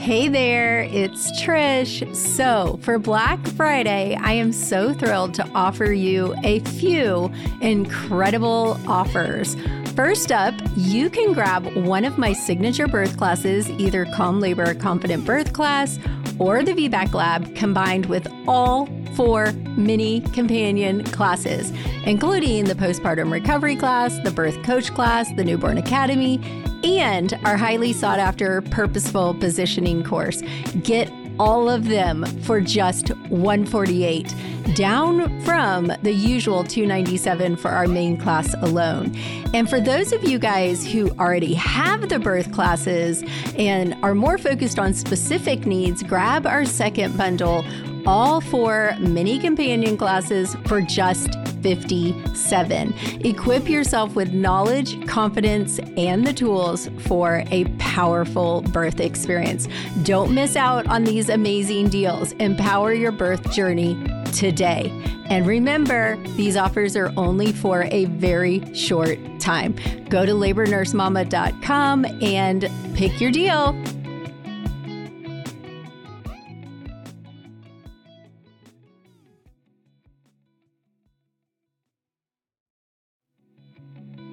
Hey there, it's Trish. So, for Black Friday, I am so thrilled to offer you a few incredible offers. First up, you can grab one of my signature birth classes, either Calm Labor Confident Birth class or the VBAC Lab, combined with all four mini companion classes, including the postpartum recovery class, the birth coach class, the newborn academy, and our highly sought after purposeful positioning course. Get all of them for just 148 down from the usual 297 for our main class alone. And for those of you guys who already have the birth classes and are more focused on specific needs, grab our second bundle all four mini companion classes for just 57. Equip yourself with knowledge, confidence, and the tools for a powerful birth experience. Don't miss out on these amazing deals. Empower your birth journey today. And remember, these offers are only for a very short time. Go to labornursemama.com and pick your deal.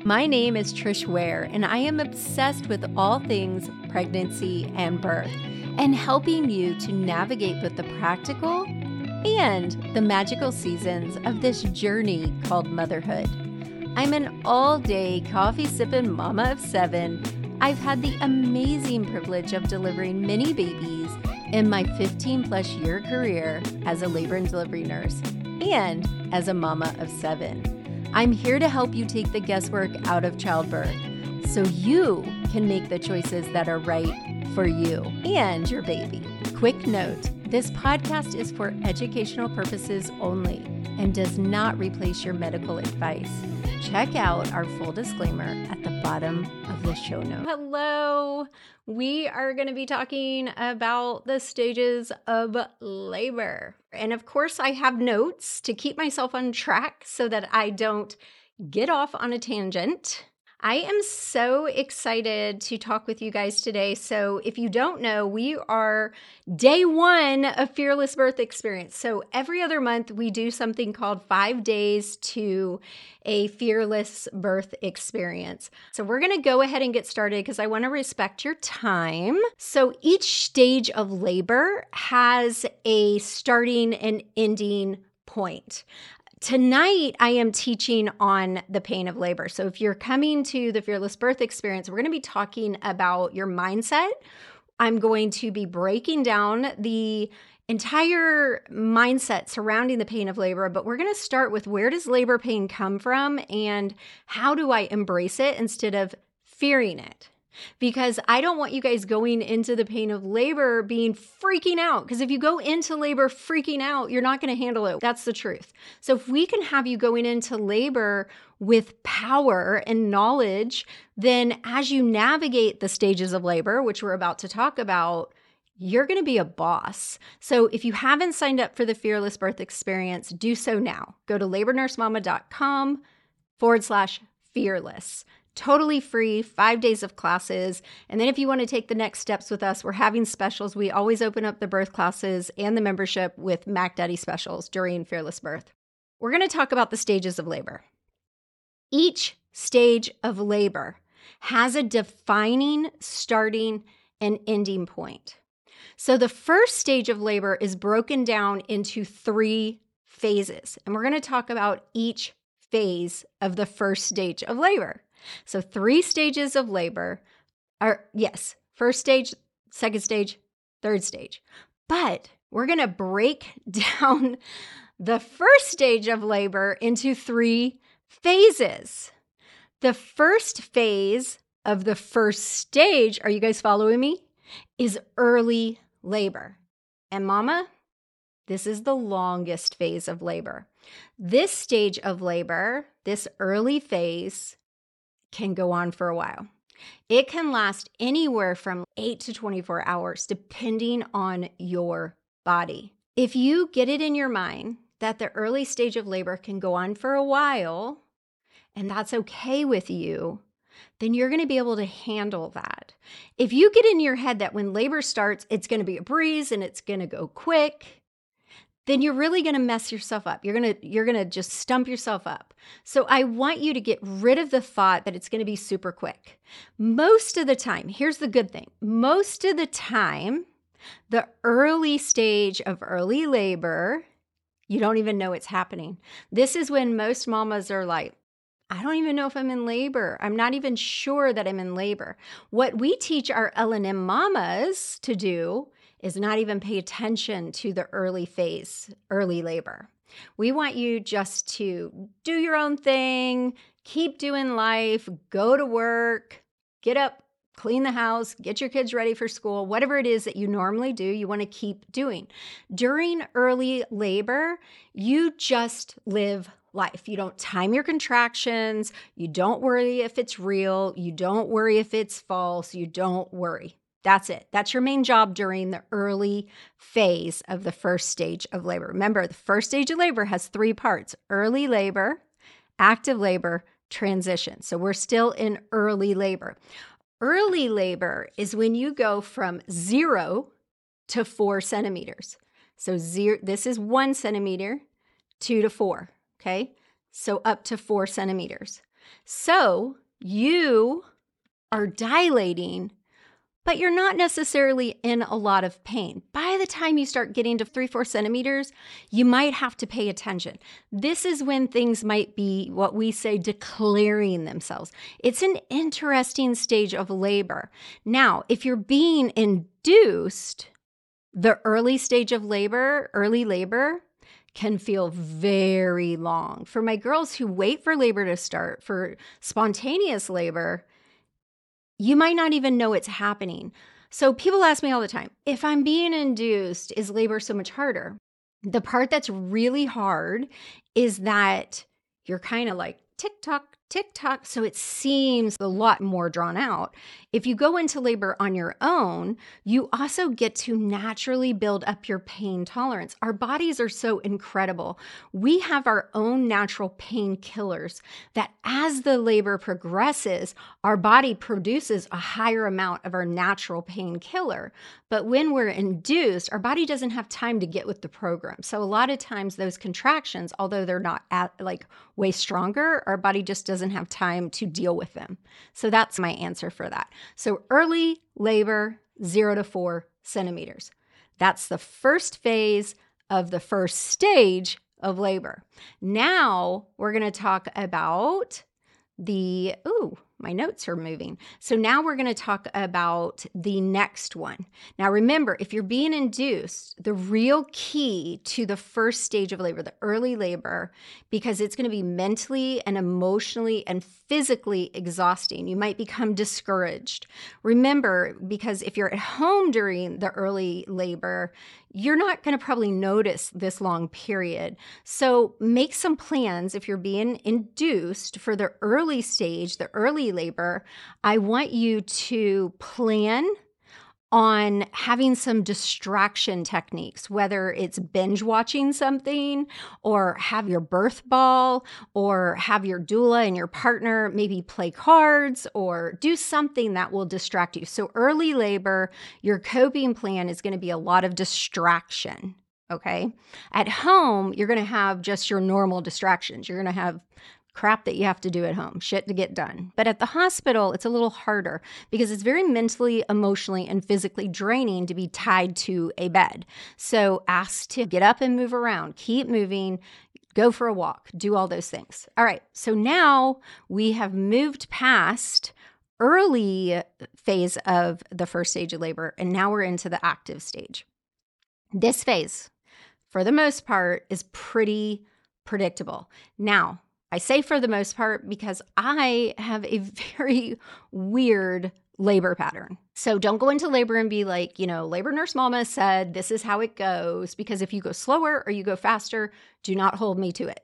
My name is Trish Ware, and I am obsessed with all things pregnancy and birth and helping you to navigate both the practical and the magical seasons of this journey called motherhood. I'm an all day coffee sipping mama of seven. I've had the amazing privilege of delivering many babies in my 15 plus year career as a labor and delivery nurse and as a mama of seven. I'm here to help you take the guesswork out of childbirth so you can make the choices that are right for you and your baby. Quick note this podcast is for educational purposes only and does not replace your medical advice. Check out our full disclaimer at the bottom of the show notes. Hello. We are going to be talking about the stages of labor. And of course, I have notes to keep myself on track so that I don't get off on a tangent. I am so excited to talk with you guys today. So, if you don't know, we are day one of Fearless Birth Experience. So, every other month, we do something called Five Days to a Fearless Birth Experience. So, we're going to go ahead and get started because I want to respect your time. So, each stage of labor has a starting and ending point. Tonight, I am teaching on the pain of labor. So, if you're coming to the Fearless Birth Experience, we're going to be talking about your mindset. I'm going to be breaking down the entire mindset surrounding the pain of labor, but we're going to start with where does labor pain come from and how do I embrace it instead of fearing it? Because I don't want you guys going into the pain of labor being freaking out. Because if you go into labor freaking out, you're not going to handle it. That's the truth. So if we can have you going into labor with power and knowledge, then as you navigate the stages of labor, which we're about to talk about, you're going to be a boss. So if you haven't signed up for the Fearless Birth Experience, do so now. Go to labornursemama.com forward slash fearless totally free, five days of classes. And then if you want to take the next steps with us, we're having specials. We always open up the birth classes and the membership with Mac Daddy specials during Fearless Birth. We're going to talk about the stages of labor. Each stage of labor has a defining starting and ending point. So the first stage of labor is broken down into three phases, and we're going to talk about each phase of the first stage of labor. So, three stages of labor are, yes, first stage, second stage, third stage. But we're going to break down the first stage of labor into three phases. The first phase of the first stage, are you guys following me? Is early labor. And mama, this is the longest phase of labor. This stage of labor, this early phase, can go on for a while. It can last anywhere from 8 to 24 hours, depending on your body. If you get it in your mind that the early stage of labor can go on for a while, and that's okay with you, then you're going to be able to handle that. If you get in your head that when labor starts, it's going to be a breeze and it's going to go quick, then you're really going to mess yourself up. You're going to you're going to just stump yourself up. So I want you to get rid of the thought that it's going to be super quick. Most of the time, here's the good thing. Most of the time, the early stage of early labor, you don't even know it's happening. This is when most mamas are like, I don't even know if I'm in labor. I'm not even sure that I'm in labor. What we teach our LNM mamas to do is not even pay attention to the early phase, early labor. We want you just to do your own thing, keep doing life, go to work, get up, clean the house, get your kids ready for school, whatever it is that you normally do, you want to keep doing. During early labor, you just live life. You don't time your contractions. You don't worry if it's real. You don't worry if it's false. You don't worry. That's it. That's your main job during the early phase of the first stage of labor. Remember, the first stage of labor has three parts early labor, active labor, transition. So we're still in early labor. Early labor is when you go from zero to four centimeters. So zero, this is one centimeter, two to four. Okay. So up to four centimeters. So you are dilating but you're not necessarily in a lot of pain. By the time you start getting to three, four centimeters, you might have to pay attention. This is when things might be what we say declaring themselves. It's an interesting stage of labor. Now, if you're being induced, the early stage of labor, early labor, can feel very long. For my girls who wait for labor to start, for spontaneous labor, you might not even know it's happening. So people ask me all the time if I'm being induced, is labor so much harder? The part that's really hard is that you're kind of like tick tock, tick tock, so it seems a lot more drawn out. If you go into labor on your own, you also get to naturally build up your pain tolerance. Our bodies are so incredible. We have our own natural pain killers that as the labor progresses, our body produces a higher amount of our natural pain killer. But when we're induced, our body doesn't have time to get with the program. So a lot of times those contractions, although they're not at, like way stronger, our body just doesn't have time to deal with them. So that's my answer for that. So early labor, zero to four centimeters. That's the first phase of the first stage of labor. Now we're going to talk about the, ooh, my notes are moving. So now we're going to talk about the next one. Now remember, if you're being induced, the real key to the first stage of labor, the early labor, because it's going to be mentally and emotionally and physically exhausting. You might become discouraged. Remember, because if you're at home during the early labor, you're not going to probably notice this long period. So make some plans if you're being induced for the early stage, the early labor. I want you to plan on having some distraction techniques, whether it's binge watching something or have your birth ball or have your doula and your partner maybe play cards or do something that will distract you. So, early labor, your coping plan is going to be a lot of distraction. Okay. At home, you're going to have just your normal distractions. You're going to have crap that you have to do at home, shit to get done. But at the hospital, it's a little harder because it's very mentally, emotionally, and physically draining to be tied to a bed. So ask to get up and move around, keep moving, go for a walk, do all those things. All right, so now we have moved past early phase of the first stage of labor and now we're into the active stage. This phase, for the most part, is pretty predictable. Now, I say for the most part because I have a very weird labor pattern. So don't go into labor and be like, you know, labor nurse mama said this is how it goes. Because if you go slower or you go faster, do not hold me to it.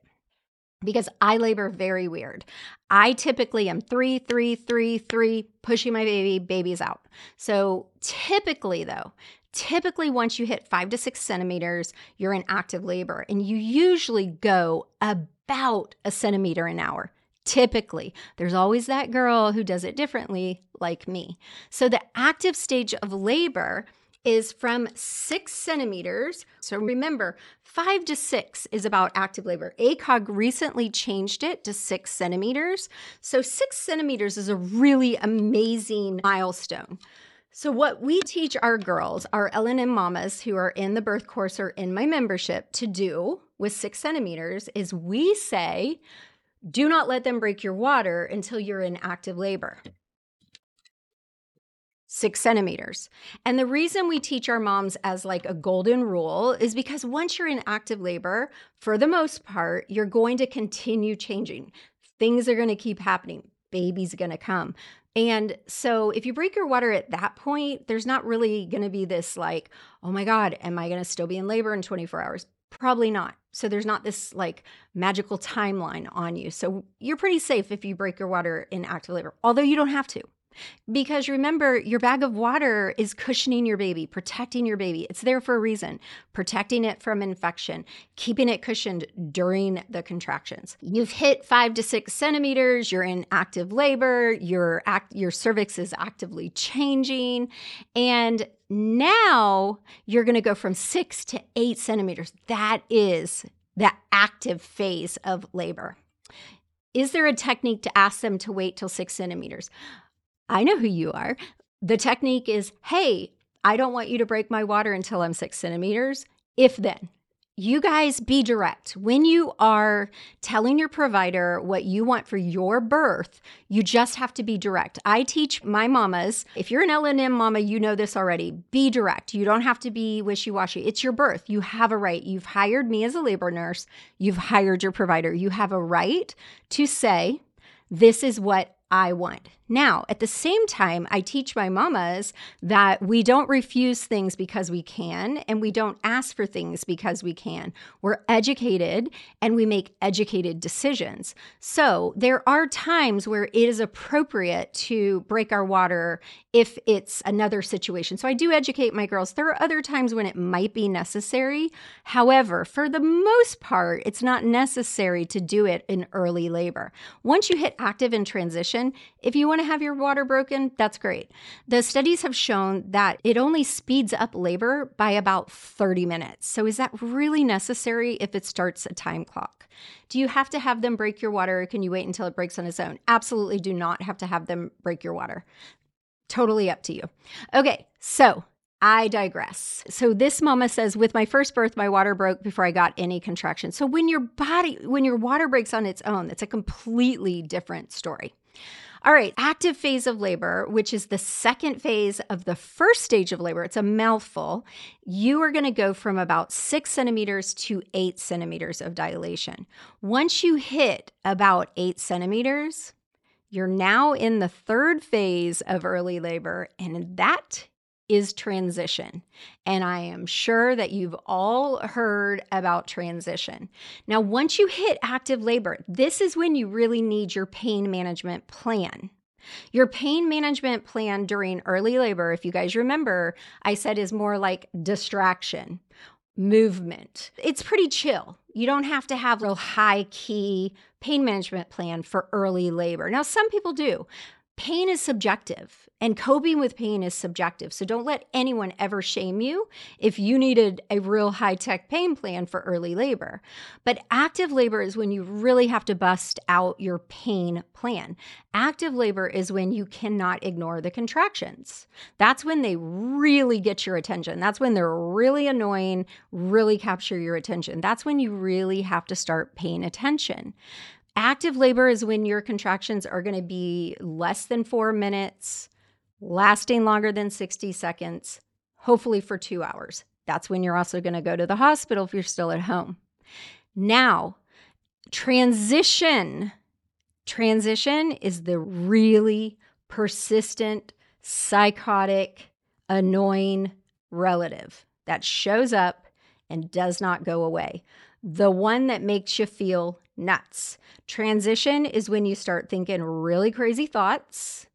Because I labor very weird. I typically am three, three, three, three, pushing my baby, baby's out. So typically, though, typically once you hit five to six centimeters, you're in active labor and you usually go about a centimeter an hour, Typically, there's always that girl who does it differently, like me. So, the active stage of labor is from six centimeters. So remember, five to six is about active labor. ACOG recently changed it to six centimeters. So, six centimeters is a really amazing milestone. So, what we teach our girls, our LNM mamas who are in the birth course or in my membership to do with six centimeters is we say, do not let them break your water until you're in active labor. Six centimeters. And the reason we teach our moms as like a golden rule is because once you're in active labor, for the most part, you're going to continue changing. Things are going to keep happening. Baby's going to come. And so if you break your water at that point, there's not really going to be this like, oh my God, am I going to still be in labor in 24 hours? Probably not. So there's not this like magical timeline on you. So you're pretty safe if you break your water in active labor, although you don't have to. Because remember, your bag of water is cushioning your baby, protecting your baby. It's there for a reason, protecting it from infection, keeping it cushioned during the contractions. You've hit five to six centimeters, you're in active labor, your, act, your cervix is actively changing, and now you're going to go from six to eight centimeters. That is the active phase of labor. Is there a technique to ask them to wait till six centimeters? I know who you are. The technique is hey, I don't want you to break my water until I'm six centimeters. If then, you guys be direct. When you are telling your provider what you want for your birth, you just have to be direct. I teach my mamas, if you're an LNM mama, you know this already. Be direct. You don't have to be wishy washy. It's your birth. You have a right. You've hired me as a labor nurse, you've hired your provider. You have a right to say, this is what I want. Now, at the same time, I teach my mamas that we don't refuse things because we can, and we don't ask for things because we can. We're educated and we make educated decisions. So, there are times where it is appropriate to break our water if it's another situation. So, I do educate my girls. There are other times when it might be necessary. However, for the most part, it's not necessary to do it in early labor. Once you hit active in transition, if you want to have your water broken, that's great. The studies have shown that it only speeds up labor by about 30 minutes. So, is that really necessary if it starts a time clock? Do you have to have them break your water or can you wait until it breaks on its own? Absolutely do not have to have them break your water. Totally up to you. Okay, so I digress. So this mama says, with my first birth, my water broke before I got any contraction. So when your body, when your water breaks on its own, that's a completely different story. All right, active phase of labor, which is the second phase of the first stage of labor, it's a mouthful. You are going to go from about six centimeters to eight centimeters of dilation. Once you hit about eight centimeters, you're now in the third phase of early labor, and that is transition. And I am sure that you've all heard about transition. Now, once you hit active labor, this is when you really need your pain management plan. Your pain management plan during early labor, if you guys remember, I said is more like distraction, movement. It's pretty chill. You don't have to have a high key pain management plan for early labor. Now, some people do. Pain is subjective and coping with pain is subjective. So don't let anyone ever shame you if you needed a real high tech pain plan for early labor. But active labor is when you really have to bust out your pain plan. Active labor is when you cannot ignore the contractions. That's when they really get your attention. That's when they're really annoying, really capture your attention. That's when you really have to start paying attention. Active labor is when your contractions are going to be less than four minutes, lasting longer than 60 seconds, hopefully for two hours. That's when you're also going to go to the hospital if you're still at home. Now, transition. Transition is the really persistent, psychotic, annoying relative that shows up and does not go away. The one that makes you feel nuts. Transition is when you start thinking really crazy thoughts.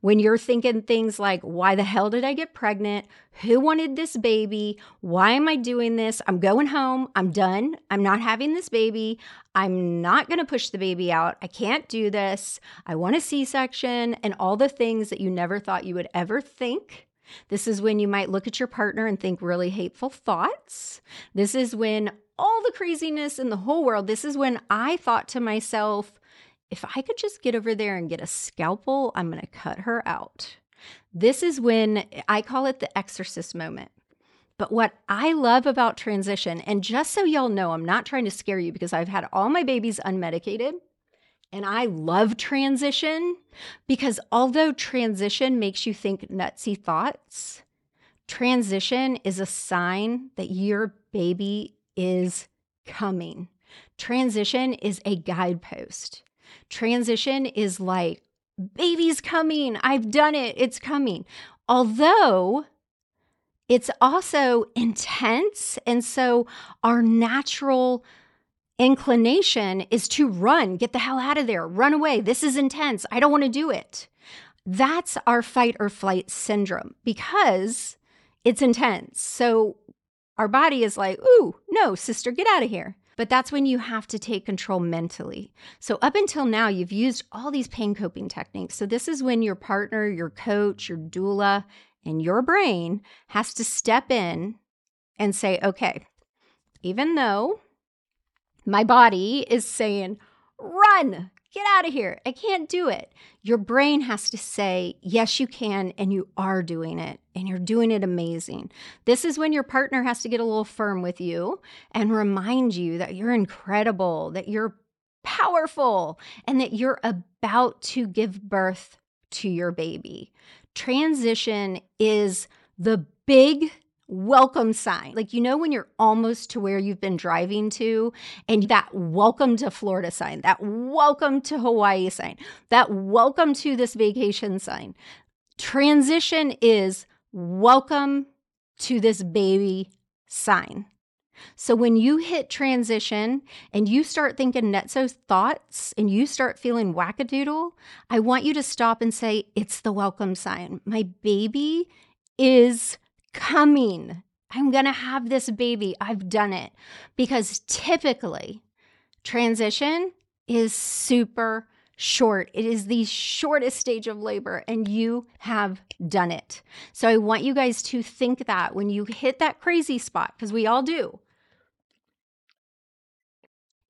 when you're thinking things like, why the hell did I get pregnant? Who wanted this baby? Why am I doing this? I'm going home. I'm done. I'm not having this baby. I'm not going to push the baby out. I can't do this. I want a C section and all the things that you never thought you would ever think. This is when you might look at your partner and think really hateful thoughts. This is when all the craziness in the whole world, this is when I thought to myself, if I could just get over there and get a scalpel, I'm going to cut her out. This is when I call it the exorcist moment. But what I love about transition, and just so y'all know, I'm not trying to scare you because I've had all my babies unmedicated. And I love transition because although transition makes you think nutsy thoughts, transition is a sign that your baby is coming. Transition is a guidepost. Transition is like, baby's coming. I've done it. It's coming. Although it's also intense. And so our natural inclination is to run, get the hell out of there, run away. This is intense. I don't want to do it. That's our fight or flight syndrome because it's intense. So our body is like, ooh, no, sister, get out of here. But that's when you have to take control mentally. So, up until now, you've used all these pain coping techniques. So, this is when your partner, your coach, your doula, and your brain has to step in and say, okay, even though my body is saying, run, get out of here. I can't do it. Your brain has to say, yes, you can, and you are doing it, and you're doing it amazing. This is when your partner has to get a little firm with you and remind you that you're incredible, that you're powerful, and that you're about to give birth to your baby. Transition is the big welcome sign. Like, you know, when you're almost to where you've been driving to, and that welcome to Florida sign, that welcome to Hawaii sign, that welcome to this vacation sign. Transition is welcome to this baby sign. So when you hit transition and you start thinking nutso thoughts and you start feeling wackadoodle, I want you to stop and say, It's the welcome sign. My baby is coming. I'm going to have this baby. I've done it. Because typically, transition is super short. It is the shortest stage of labor, and you have done it. So I want you guys to think that when you hit that crazy spot, because we all do.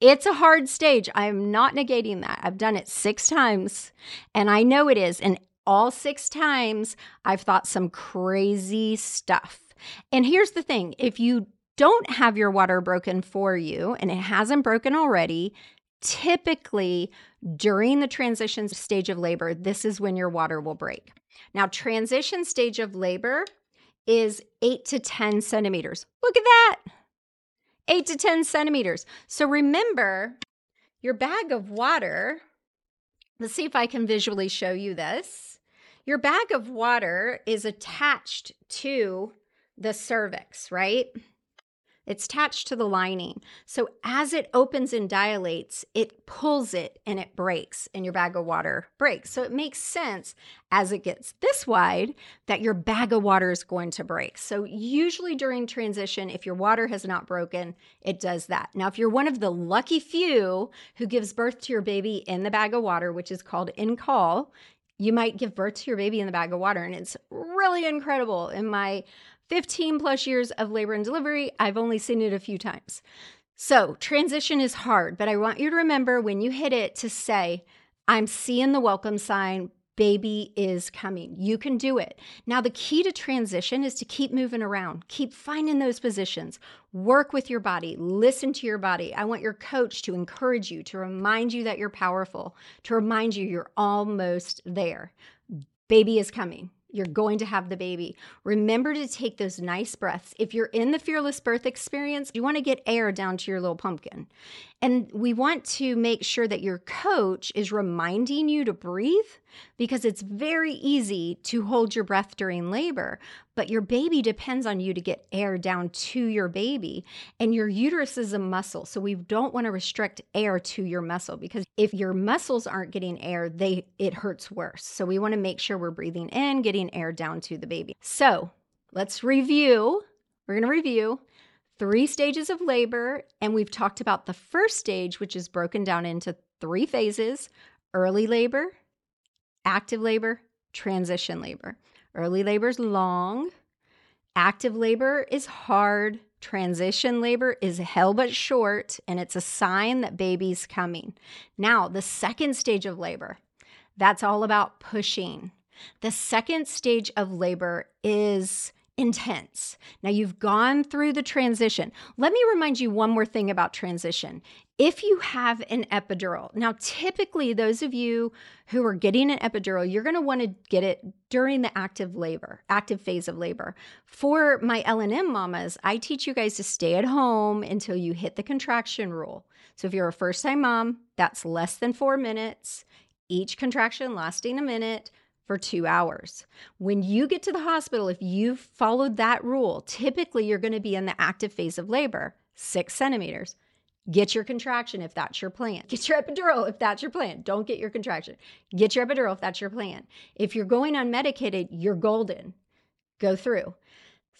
It's a hard stage. I'm not negating that. I've done it six times, and I know it is. And all six times, I've thought some crazy stuff. And here's the thing if you don't have your water broken for you and it hasn't broken already, typically during the transition stage of labor, this is when your water will break. Now, transition stage of labor is eight to 10 centimeters. Look at that. Eight to 10 centimeters. So remember, your bag of water, let's see if I can visually show you this. Your bag of water is attached to the cervix, right? It's attached to the lining. So as it opens and dilates, it pulls it and it breaks, and your bag of water breaks. So it makes sense as it gets this wide that your bag of water is going to break. So usually during transition, if your water has not broken, it does that. Now, if you're one of the lucky few who gives birth to your baby in the bag of water, which is called en caul, you might give birth to your baby in the bag of water. And it's really incredible. In my 15 plus years of labor and delivery, I've only seen it a few times. So, transition is hard, but I want you to remember when you hit it to say, I'm seeing the welcome sign, baby is coming. You can do it. Now, the key to transition is to keep moving around, keep finding those positions, work with your body, listen to your body. I want your coach to encourage you, to remind you that you're powerful, to remind you you're almost there. Baby is coming. You're going to have the baby. Remember to take those nice breaths. If you're in the fearless birth experience, you want to get air down to your little pumpkin. And we want to make sure that your coach is reminding you to breathe because it's very easy to hold your breath during labor, but your baby depends on you to get air down to your baby. And your uterus is a muscle. So we don't want to restrict air to your muscle because if your muscles aren't getting air, they it hurts worse. So we want to make sure we're breathing in, getting air down to the baby. So let's review. We're going to review three stages of labor. And we've talked about the first stage, which is broken down into three phases early labor, active labor, transition labor. Early labor is long, active labor is hard, transition labor is hell but short, and it's a sign that baby's coming. Now, the second stage of labor, that's all about pushing. The second stage of labor is intense. Now you've gone through the transition. Let me remind you one more thing about transition. If you have an epidural, now typically those of you who are getting an epidural, you're going to want to get it during the active labor, active phase of labor. For my LNM mamas, I teach you guys to stay at home until you hit the contraction rule. So if you're a first-time mom, that's less than 4 minutes, each contraction lasting a minute for two hours. When you get to the hospital, if you've followed that rule, typically you're going to be in the active phase of labor, six centimeters. Get your contraction if that's your plan. Get your epidural if that's your plan. Don't get your contraction. Get your epidural if that's your plan. If you're going unmedicated, you're golden. Go through.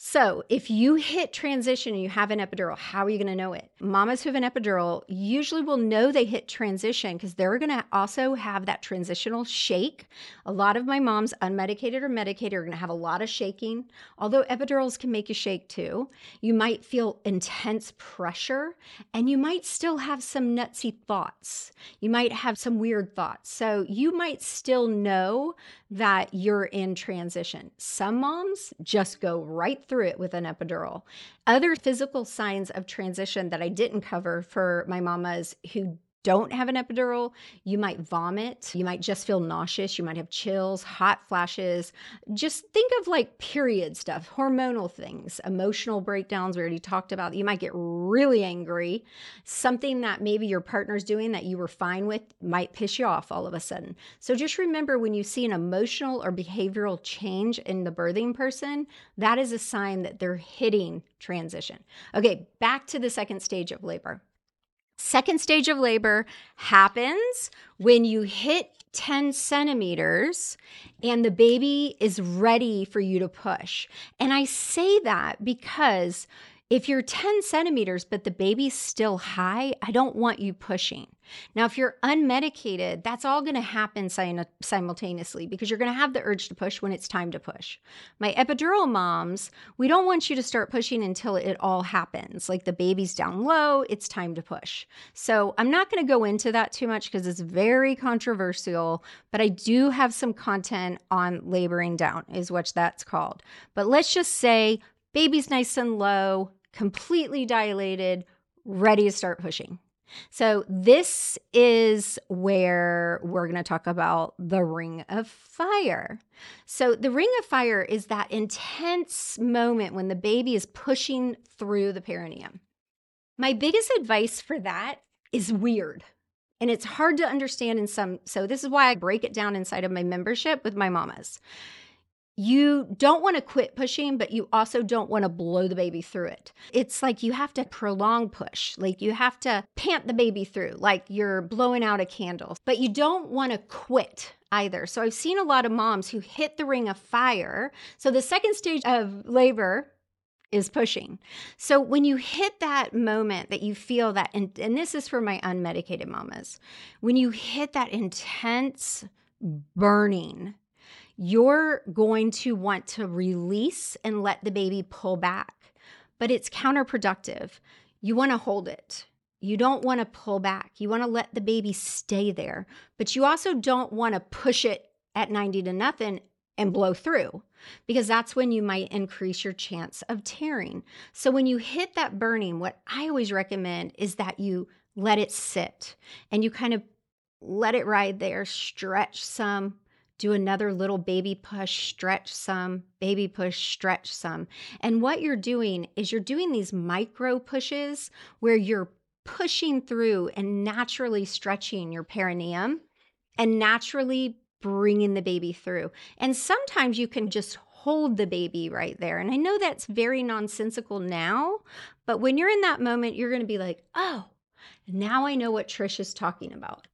So, if you hit transition and you have an epidural, how are you going to know it? Mamas who have an epidural usually will know they hit transition because they're going to also have that transitional shake. A lot of my moms, unmedicated or medicated, are going to have a lot of shaking, although epidurals can make you shake too. You might feel intense pressure and you might still have some nutsy thoughts. You might have some weird thoughts. So, you might still know that you're in transition. Some moms just go right through it with an epidural. Other physical signs of transition that I didn't cover for my mamas who don't have an epidural, you might vomit, you might just feel nauseous, you might have chills, hot flashes. Just think of like period stuff, hormonal things, emotional breakdowns we already talked about. You might get really angry. Something that maybe your partner's doing that you were fine with might piss you off all of a sudden. So just remember when you see an emotional or behavioral change in the birthing person, that is a sign that they're hitting transition. Okay, back to the second stage of labor. Second stage of labor happens when you hit 10 centimeters and the baby is ready for you to push. And I say that because if you're 10 centimeters, but the baby's still high, I don't want you pushing. Now, if you're unmedicated, that's all going to happen simultaneously because you're going to have the urge to push when it's time to push. My epidural moms, we don't want you to start pushing until it all happens. Like the baby's down low, it's time to push. So I'm not going to go into that too much because it's very controversial, but I do have some content on laboring down, is what that's called. But let's just say baby's nice and low, completely dilated, ready to start pushing. So, this is where we're going to talk about the ring of fire. So, the ring of fire is that intense moment when the baby is pushing through the perineum. My biggest advice for that is weird. And it's hard to understand in some. So, this is why I break it down inside of my membership with my mamas you don't want to quit pushing, but you also don't want to blow the baby through it. It's like you have to prolong push, like you have to pant the baby through, like you're blowing out a candle, but you don't want to quit either. So I've seen a lot of moms who hit the ring of fire. So the second stage of labor is pushing. So when you hit that moment that you feel that, and, and this is for my unmedicated mamas, when you hit that intense burning, you're going to want to release and let the baby pull back, but it's counterproductive. You want to hold it. You don't want to pull back. You want to let the baby stay there, but you also don't want to push it at 90 to nothing and blow through because that's when you might increase your chance of tearing. So, when you hit that burning, what I always recommend is that you let it sit and you kind of let it ride there, stretch some, do another little baby push, stretch some, baby push, stretch some. And what you're doing is you're doing these micro pushes where you're pushing through and naturally stretching your perineum and naturally bringing the baby through. And sometimes you can just hold the baby right there. And I know that's very nonsensical now, but when you're in that moment, you're going to be like, oh, now I know what Trish is talking about.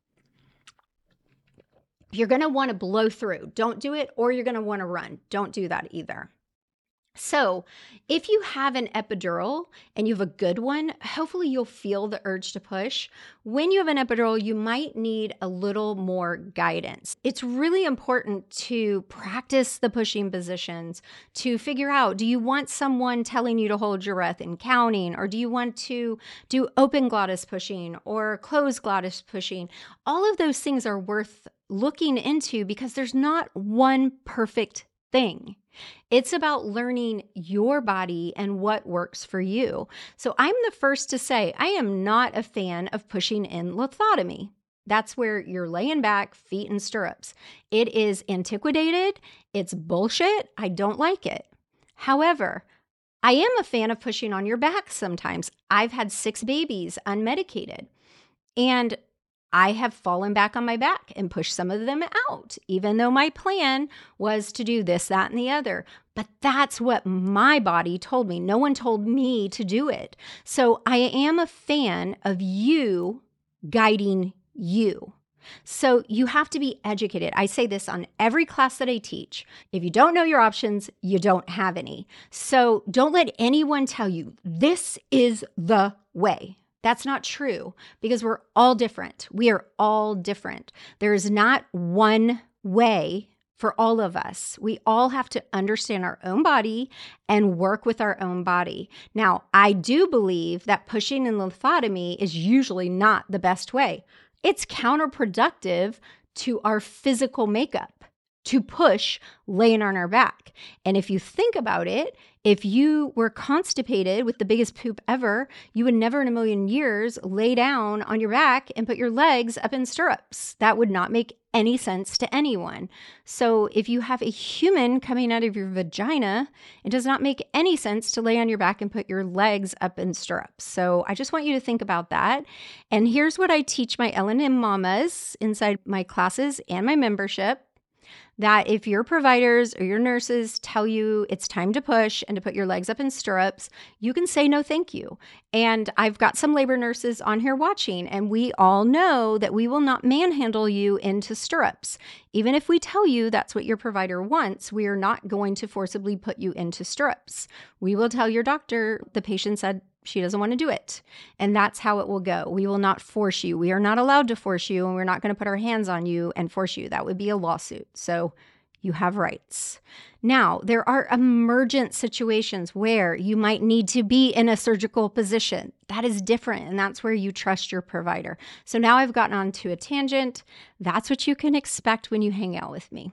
You're going to want to blow through. Don't do it, or you're going to want to run. Don't do that either. So, if you have an epidural and you have a good one, hopefully you'll feel the urge to push. When you have an epidural, you might need a little more guidance. It's really important to practice the pushing positions to figure out do you want someone telling you to hold your breath and counting, or do you want to do open glottis pushing or closed glottis pushing? All of those things are worth looking into because there's not one perfect thing. It's about learning your body and what works for you. So I'm the first to say I am not a fan of pushing in lithotomy. That's where you're laying back, feet in stirrups. It is antiquated, it's bullshit. I don't like it. However, I am a fan of pushing on your back sometimes. I've had six babies unmedicated. And I have fallen back on my back and pushed some of them out, even though my plan was to do this, that, and the other. But that's what my body told me. No one told me to do it. So I am a fan of you guiding you. So you have to be educated. I say this on every class that I teach. If you don't know your options, you don't have any. So don't let anyone tell you this is the way. That's not true because we're all different. We are all different. There is not one way for all of us. We all have to understand our own body and work with our own body. Now, I do believe that pushing in lithotomy is usually not the best way. It's counterproductive to our physical makeup to push laying on our back. And if you think about it, if you were constipated with the biggest poop ever, you would never in a million years lay down on your back and put your legs up in stirrups. That would not make any sense to anyone. So if you have a human coming out of your vagina, it does not make any sense to lay on your back and put your legs up in stirrups. So I just want you to think about that. And here's what I teach my LNM mamas inside my classes and my membership that if your providers or your nurses tell you it's time to push and to put your legs up in stirrups, you can say no, thank you. And I've got some labor nurses on here watching, and we all know that we will not manhandle you into stirrups. Even if we tell you that's what your provider wants, we are not going to forcibly put you into stirrups. We will tell your doctor the patient said she doesn't want to do it. And that's how it will go. We will not force you. We are not allowed to force you, and we're not going to put our hands on you and force you. That would be a lawsuit. So you have rights. Now, there are emergent situations where you might need to be in a surgical position. That is different, and that's where you trust your provider. So now I've gotten onto a tangent. That's what you can expect when you hang out with me.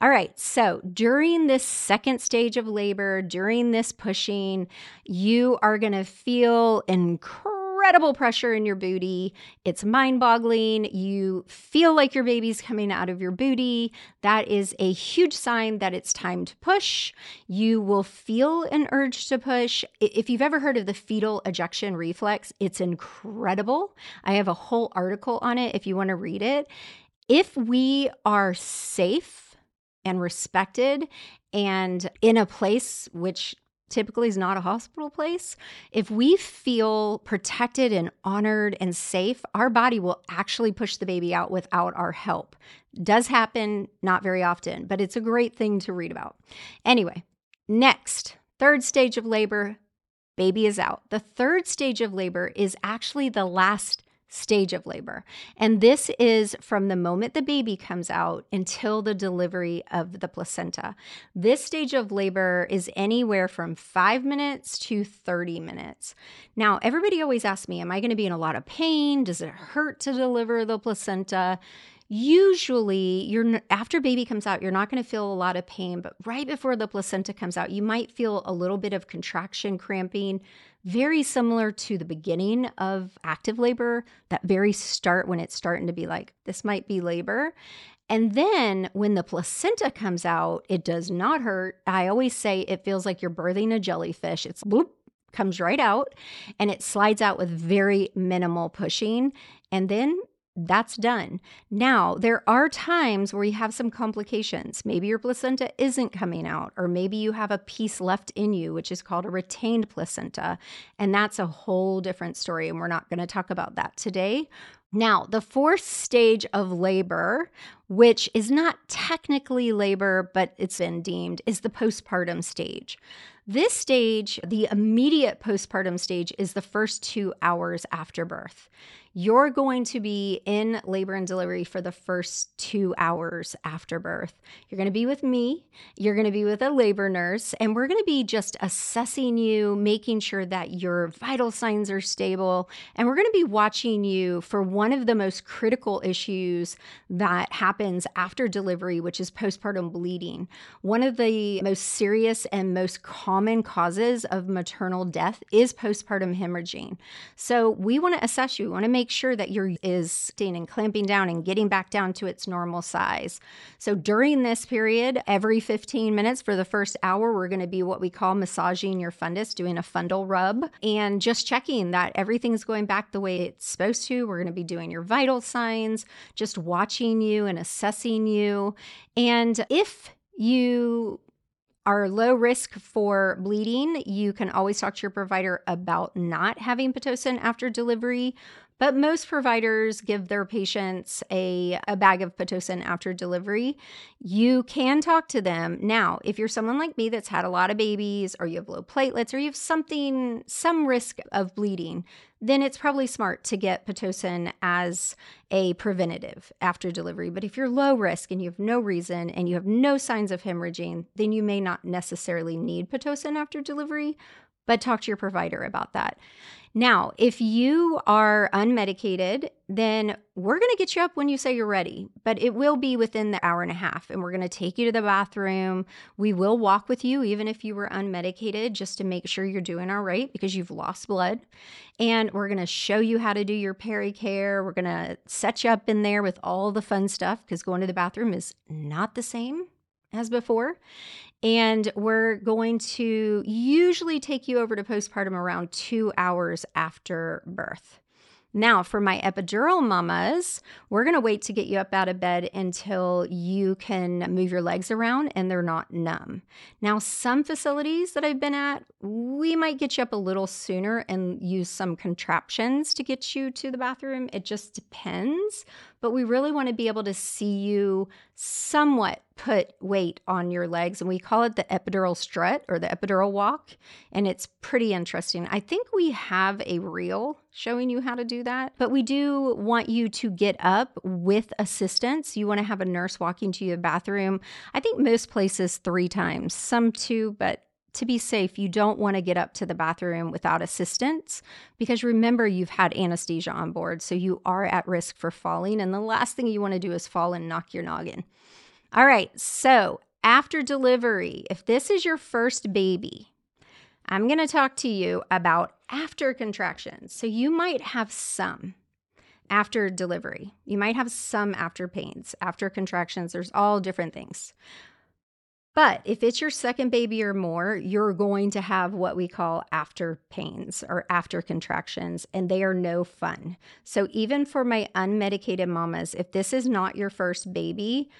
All right, so during this second stage of labor, during this pushing, you are going to feel incredible incredible pressure in your booty. It's mind boggling. You feel like your baby's coming out of your booty. That is a huge sign that it's time to push. You will feel an urge to push. If you've ever heard of the fetal ejection reflex, it's incredible. I have a whole article on it if you want to read it. If we are safe, and respected and in a place which typically is not a hospital place, if we feel protected and honored and safe, our body will actually push the baby out without our help. Does happen, not very often, but it's a great thing to read about. Anyway, next, third stage of labor, baby is out. The third stage of labor is actually the last stage of labor. And this is from the moment the baby comes out until the delivery of the placenta. This stage of labor is anywhere from five minutes to 30 minutes. Now, everybody always asks me, Am I going to be in a lot of pain? Does it hurt to deliver the placenta? Usually, you're after baby comes out, you're not going to feel a lot of pain, but right before the placenta comes out, you might feel a little bit of contraction, cramping, very similar to the beginning of active labor, that very start when it's starting to be like, this might be labor. And then when the placenta comes out, it does not hurt. I always say it feels like you're birthing a jellyfish. It's bloop, comes right out and it slides out with very minimal pushing. And then that's done. Now, there are times where you have some complications. Maybe your placenta isn't coming out, or maybe you have a piece left in you, which is called a retained placenta. And that's a whole different story. And we're not going to talk about that today. Now, the fourth stage of labor, which is not technically labor, but it's been deemed, is the postpartum stage. This stage, the immediate postpartum stage, is the first two hours after birth you're going to be in labor and delivery for the first two hours after birth. You're going to be with me, you're going to be with a labor nurse, and we're going to be just assessing you, making sure that your vital signs are stable. And we're going to be watching you for one of the most critical issues that happens after delivery, which is postpartum bleeding. One of the most serious and most common causes of maternal death is postpartum hemorrhaging. So we want to assess you, we want to make make sure that your is staying and clamping down and getting back down to its normal size. So during this period, every 15 minutes for the first hour, we're going to be what we call massaging your fundus, doing a fundal rub, and just checking that everything's going back the way it's supposed to. We're going to be doing your vital signs, just watching you and assessing you. And if you are low risk for bleeding, you can always talk to your provider about not having Pitocin after delivery. But most providers give their patients a, a bag of Pitocin after delivery. You can talk to them. Now, if you're someone like me that's had a lot of babies, or you have low platelets, or you have something, some risk of bleeding, then it's probably smart to get Pitocin as a preventative after delivery. But if you're low risk and you have no reason and you have no signs of hemorrhaging, then you may not necessarily need Pitocin after delivery, but talk to your provider about that. Now, if you are unmedicated, then we're going to get you up when you say you're ready, but it will be within the hour and a half. And we're going to take you to the bathroom. We will walk with you, even if you were unmedicated, just to make sure you're doing all right because you've lost blood. And we're going to show you how to do your peri-care. We're going to set you up in there with all the fun stuff because going to the bathroom is not the same as before. And we're going to usually take you over to postpartum around two hours after birth. Now, for my epidural mamas, we're going to wait to get you up out of bed until you can move your legs around and they're not numb. Now, some facilities that I've been at, we might get you up a little sooner and use some contraptions to get you to the bathroom. It just depends but we really want to be able to see you somewhat put weight on your legs. And we call it the epidural strut or the epidural walk. And it's pretty interesting. I think we have a reel showing you how to do that, but we do want you to get up with assistance. You want to have a nurse walking to your bathroom. I think most places three times, some two, but to be safe, you don't want to get up to the bathroom without assistance because remember, you've had anesthesia on board, so you are at risk for falling. And the last thing you want to do is fall and knock your noggin. All right, so after delivery, if this is your first baby, I'm going to talk to you about after contractions. So you might have some after delivery, you might have some after pains, after contractions. There's all different things. But if it's your second baby or more, you're going to have what we call after pains or after contractions, and they are no fun. So, even for my unmedicated mamas, if this is not your first baby,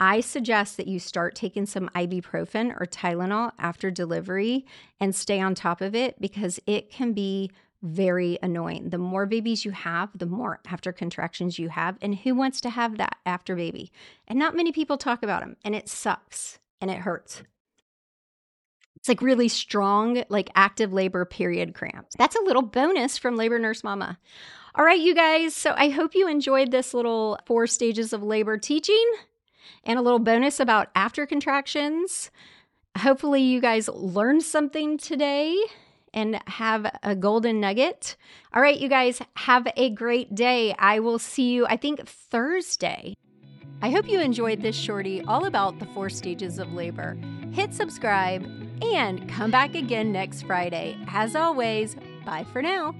I suggest that you start taking some ibuprofen or Tylenol after delivery and stay on top of it because it can be very annoying. The more babies you have, the more after contractions you have. And who wants to have that after baby? And not many people talk about them, and it sucks and it hurts. It's like really strong, like active labor period cramps. That's a little bonus from Labor Nurse Mama. All right, you guys. So I hope you enjoyed this little four stages of labor teaching and a little bonus about after contractions. Hopefully, you guys learned something today and have a golden nugget. All right, you guys, have a great day. I will see you, I think, Thursday. I hope you enjoyed this shorty all about the four stages of labor. Hit subscribe and come back again next Friday. As always, bye for now.